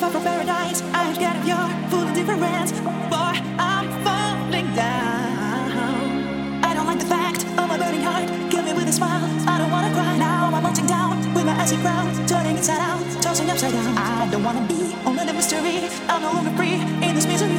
far from paradise. I'm scared of your full indifference. Oh, boy, I'm falling down. I don't like the fact of my burning heart. Kill me with a smile. I don't wanna cry now. I'm melting down with my icy ground, turning inside out, tossing upside down. I don't wanna be only the mystery. I'm no longer free in this misery.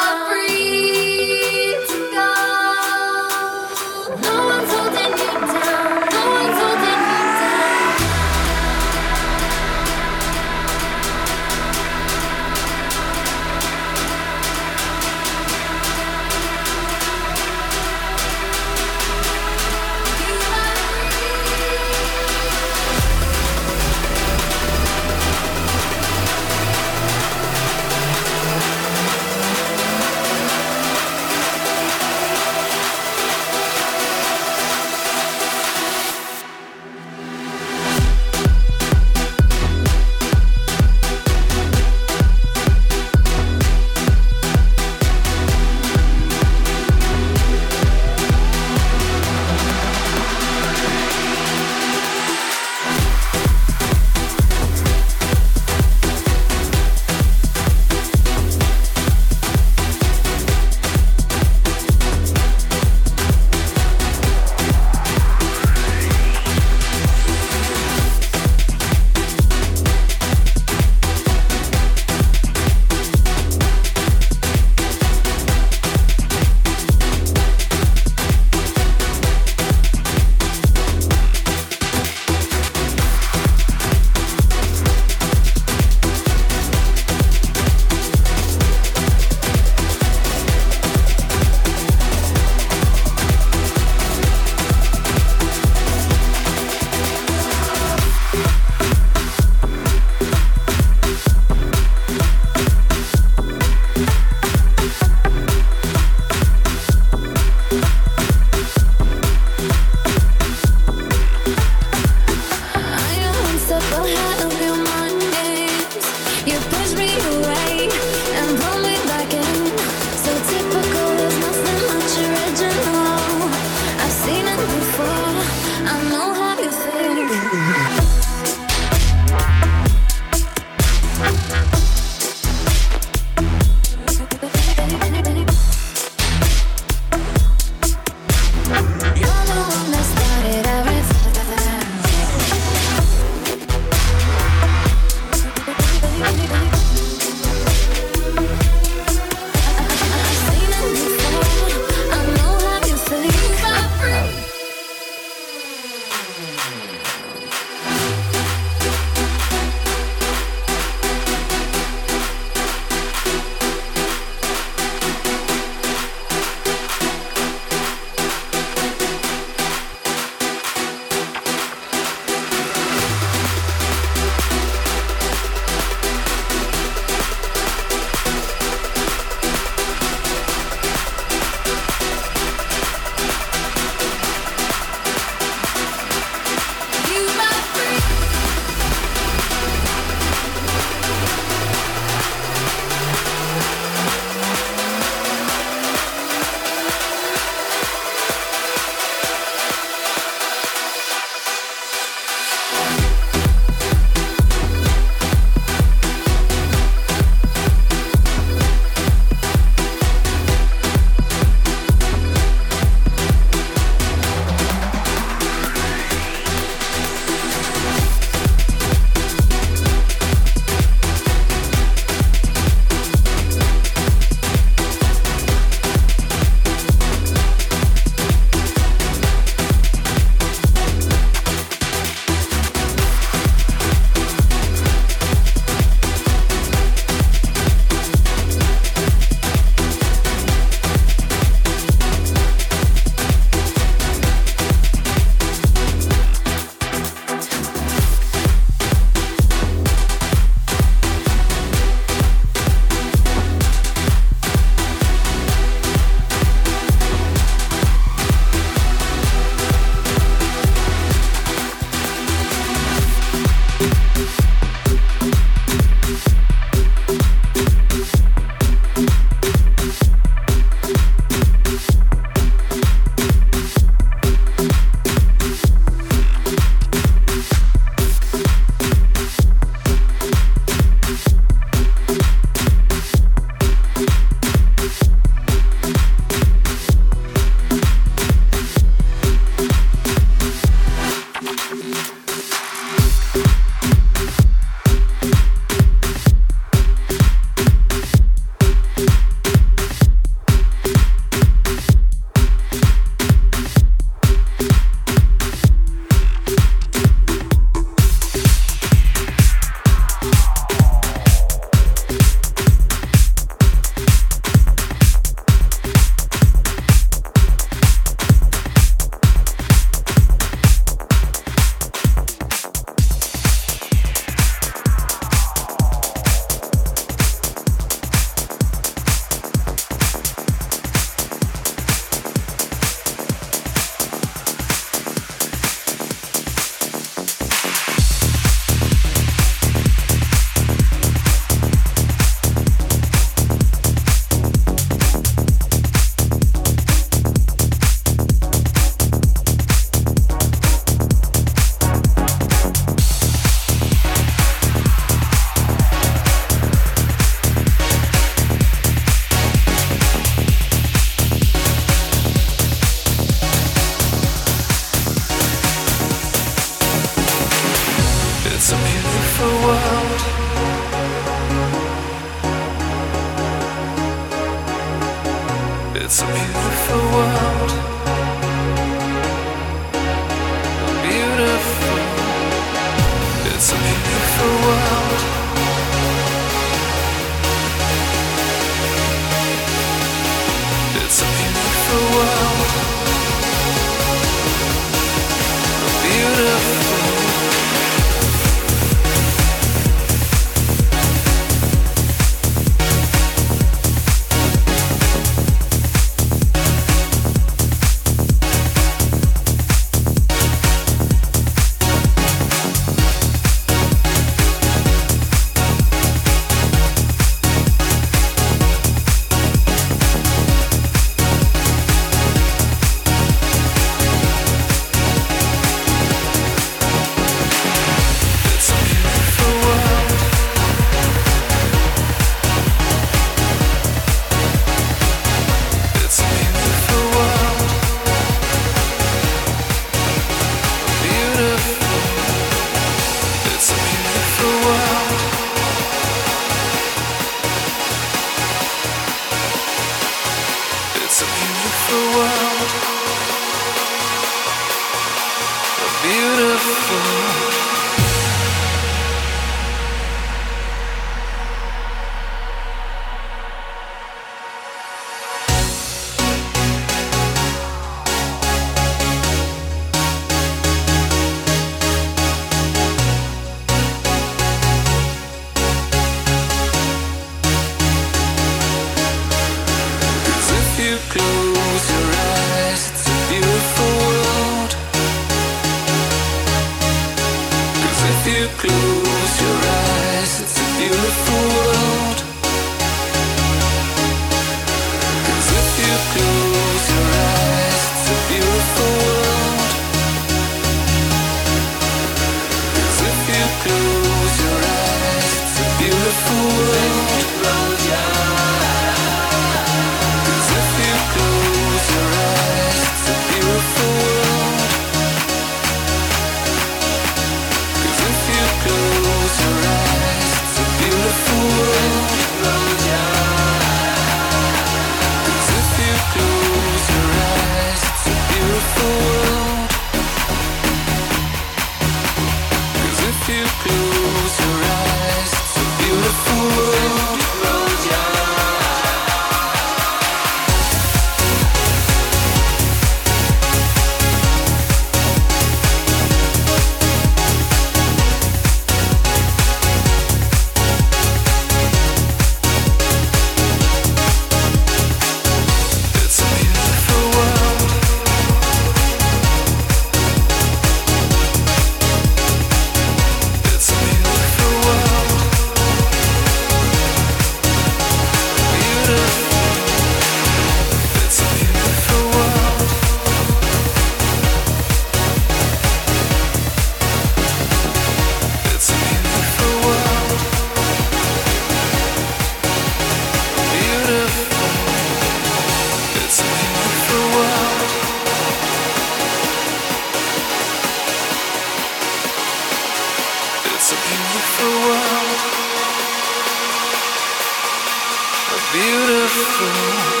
beautiful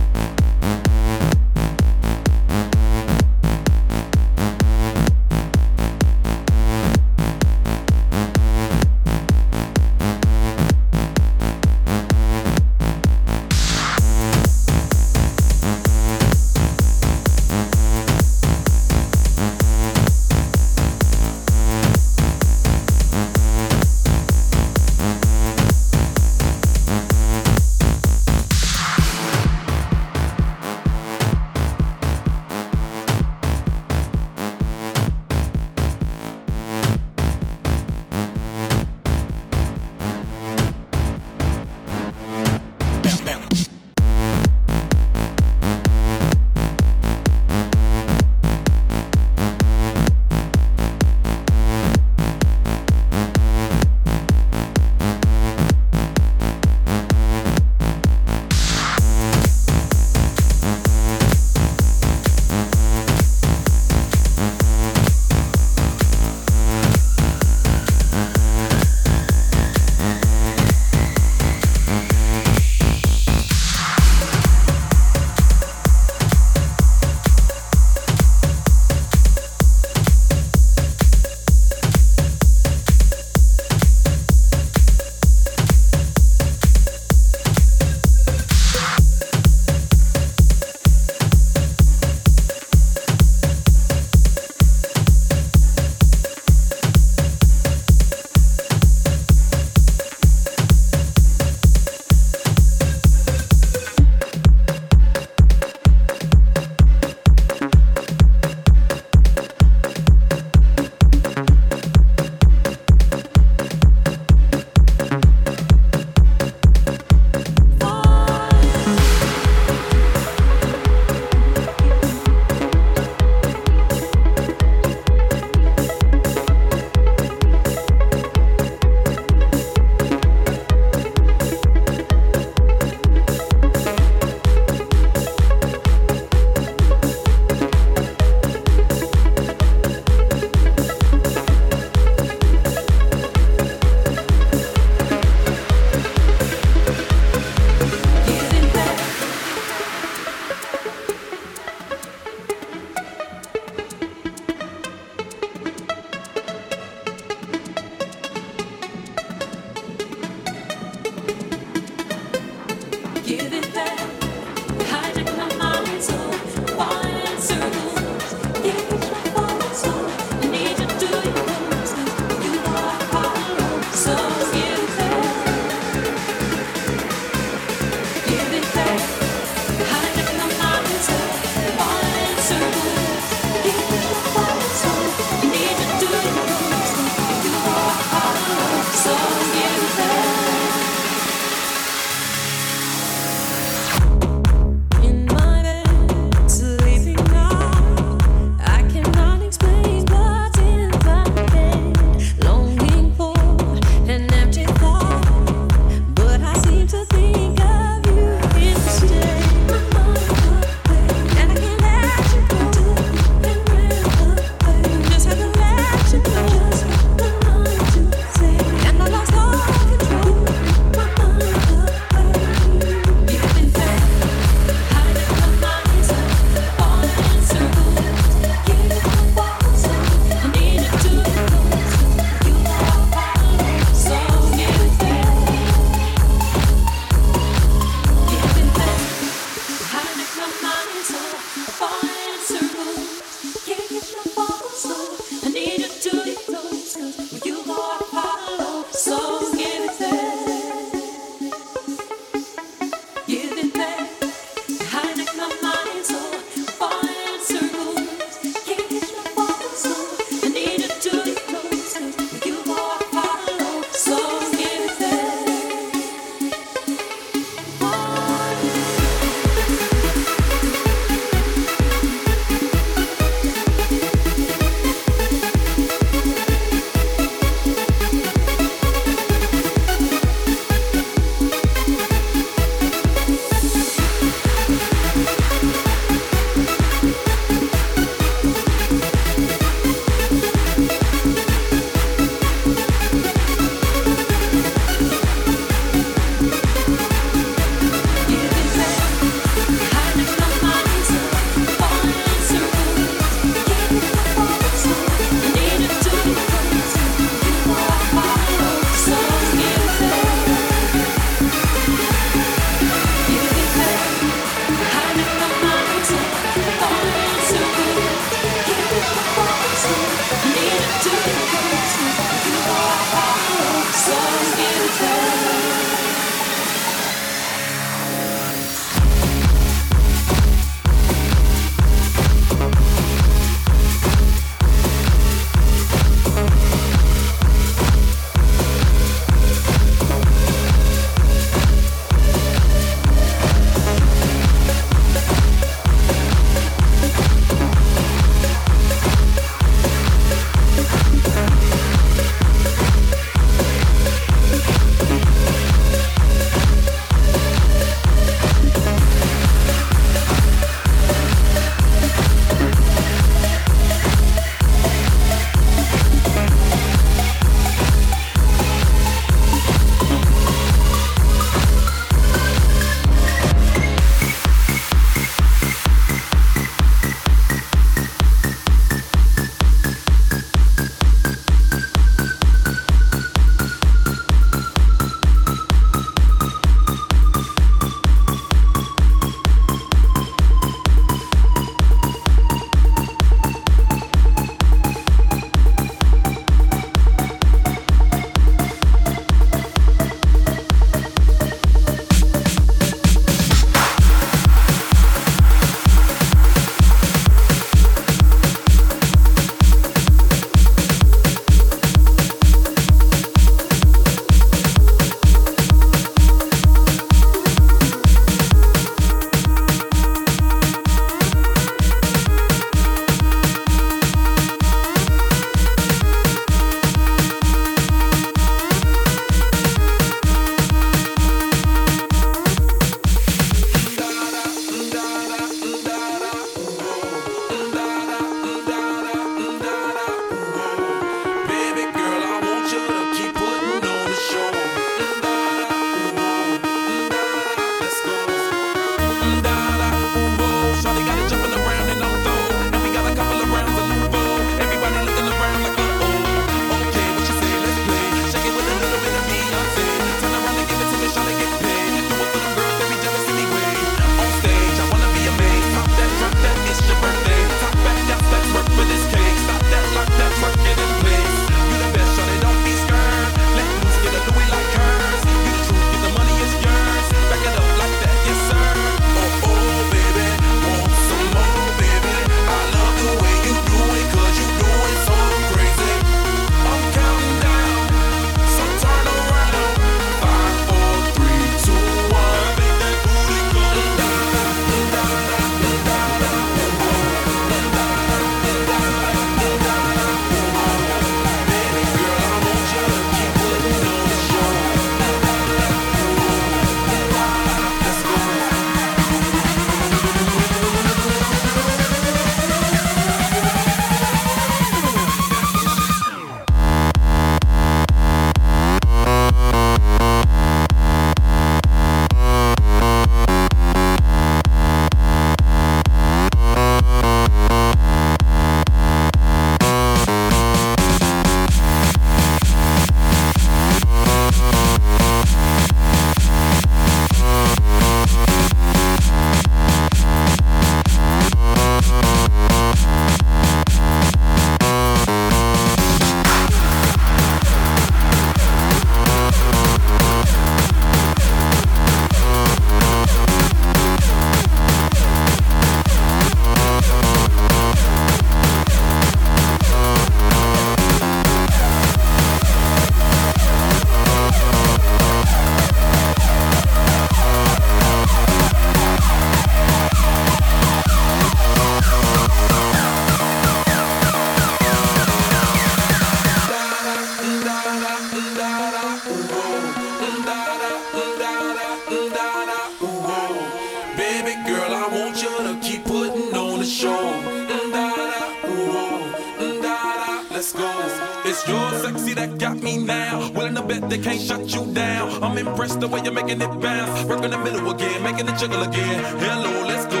they can't shut you down. I'm impressed the way you're making it bounce. Working the middle again, making it jiggle again. Hello, let's go.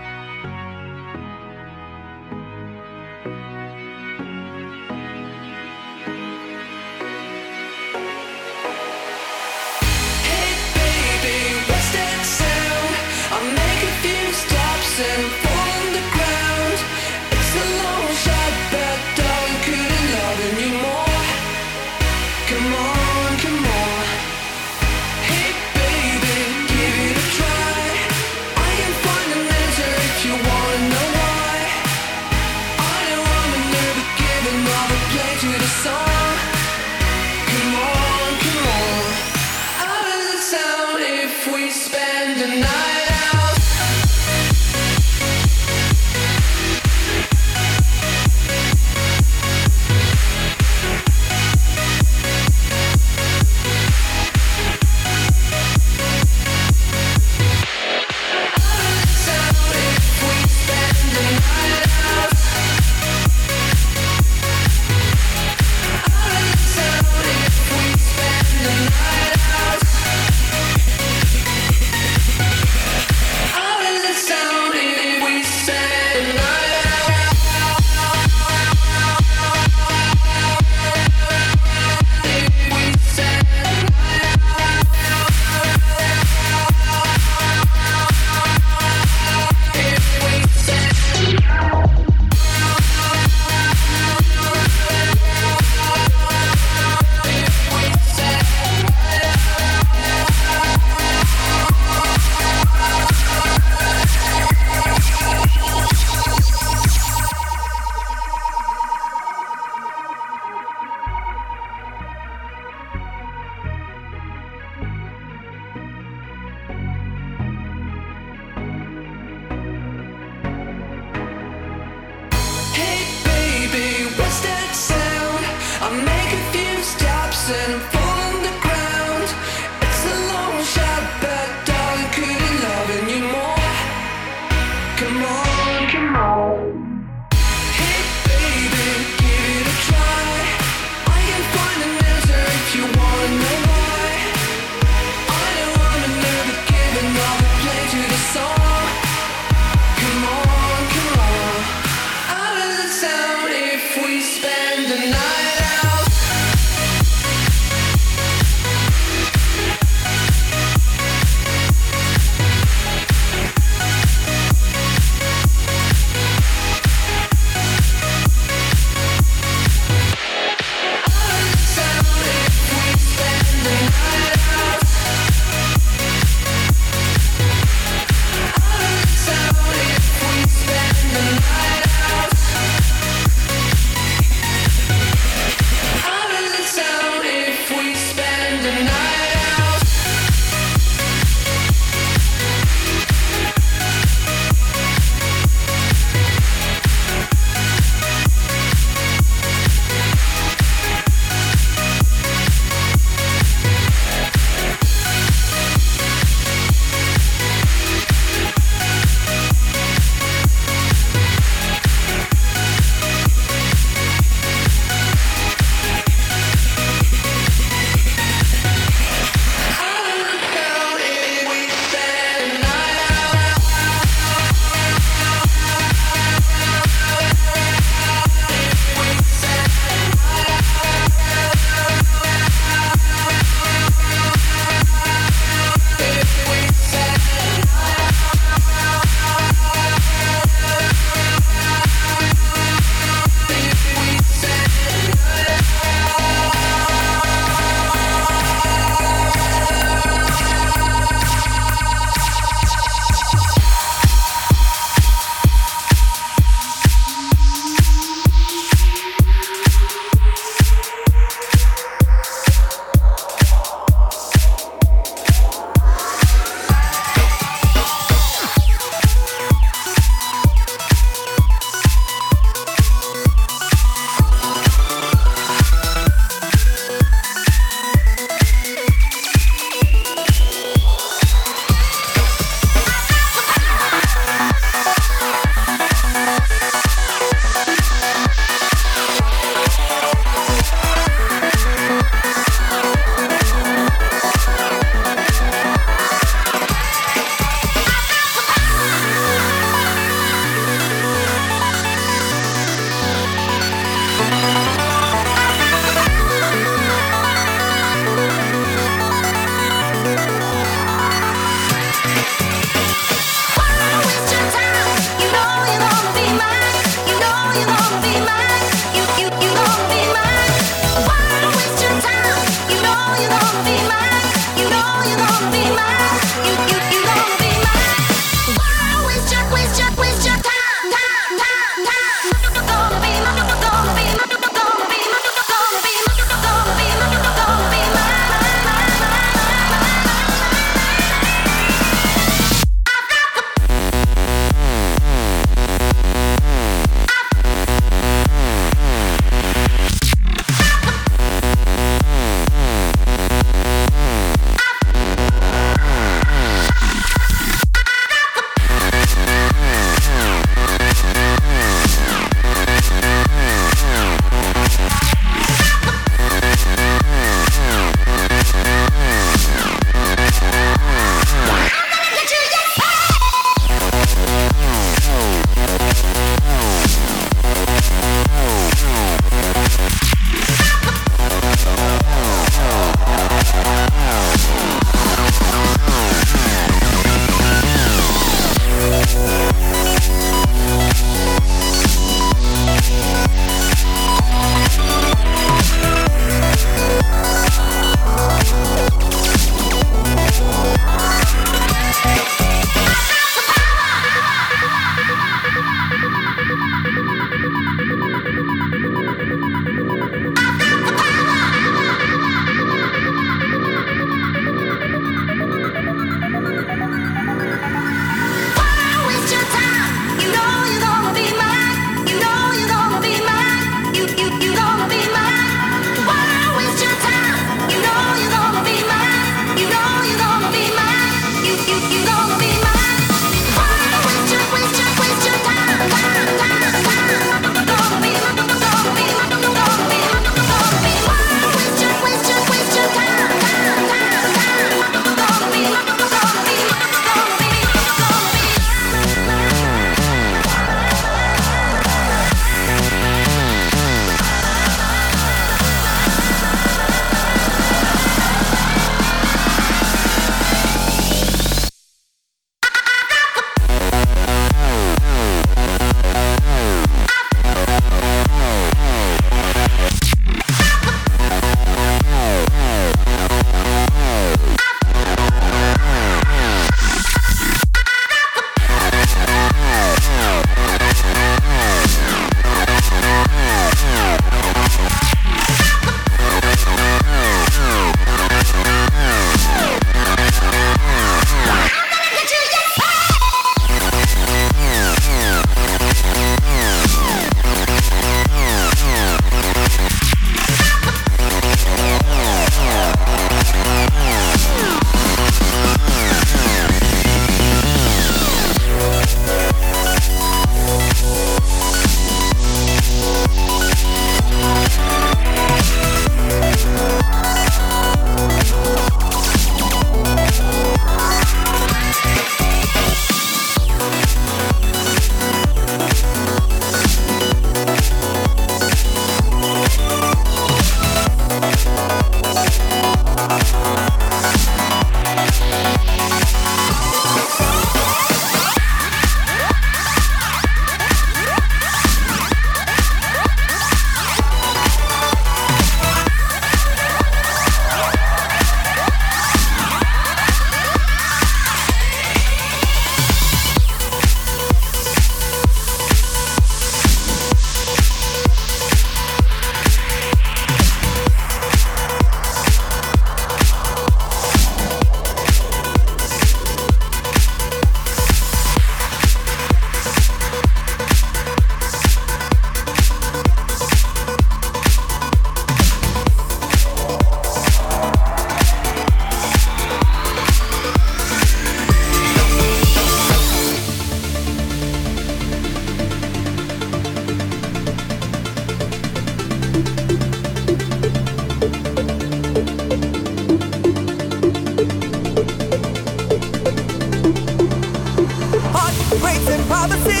all the things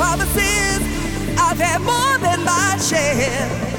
promises. I've had more than my share.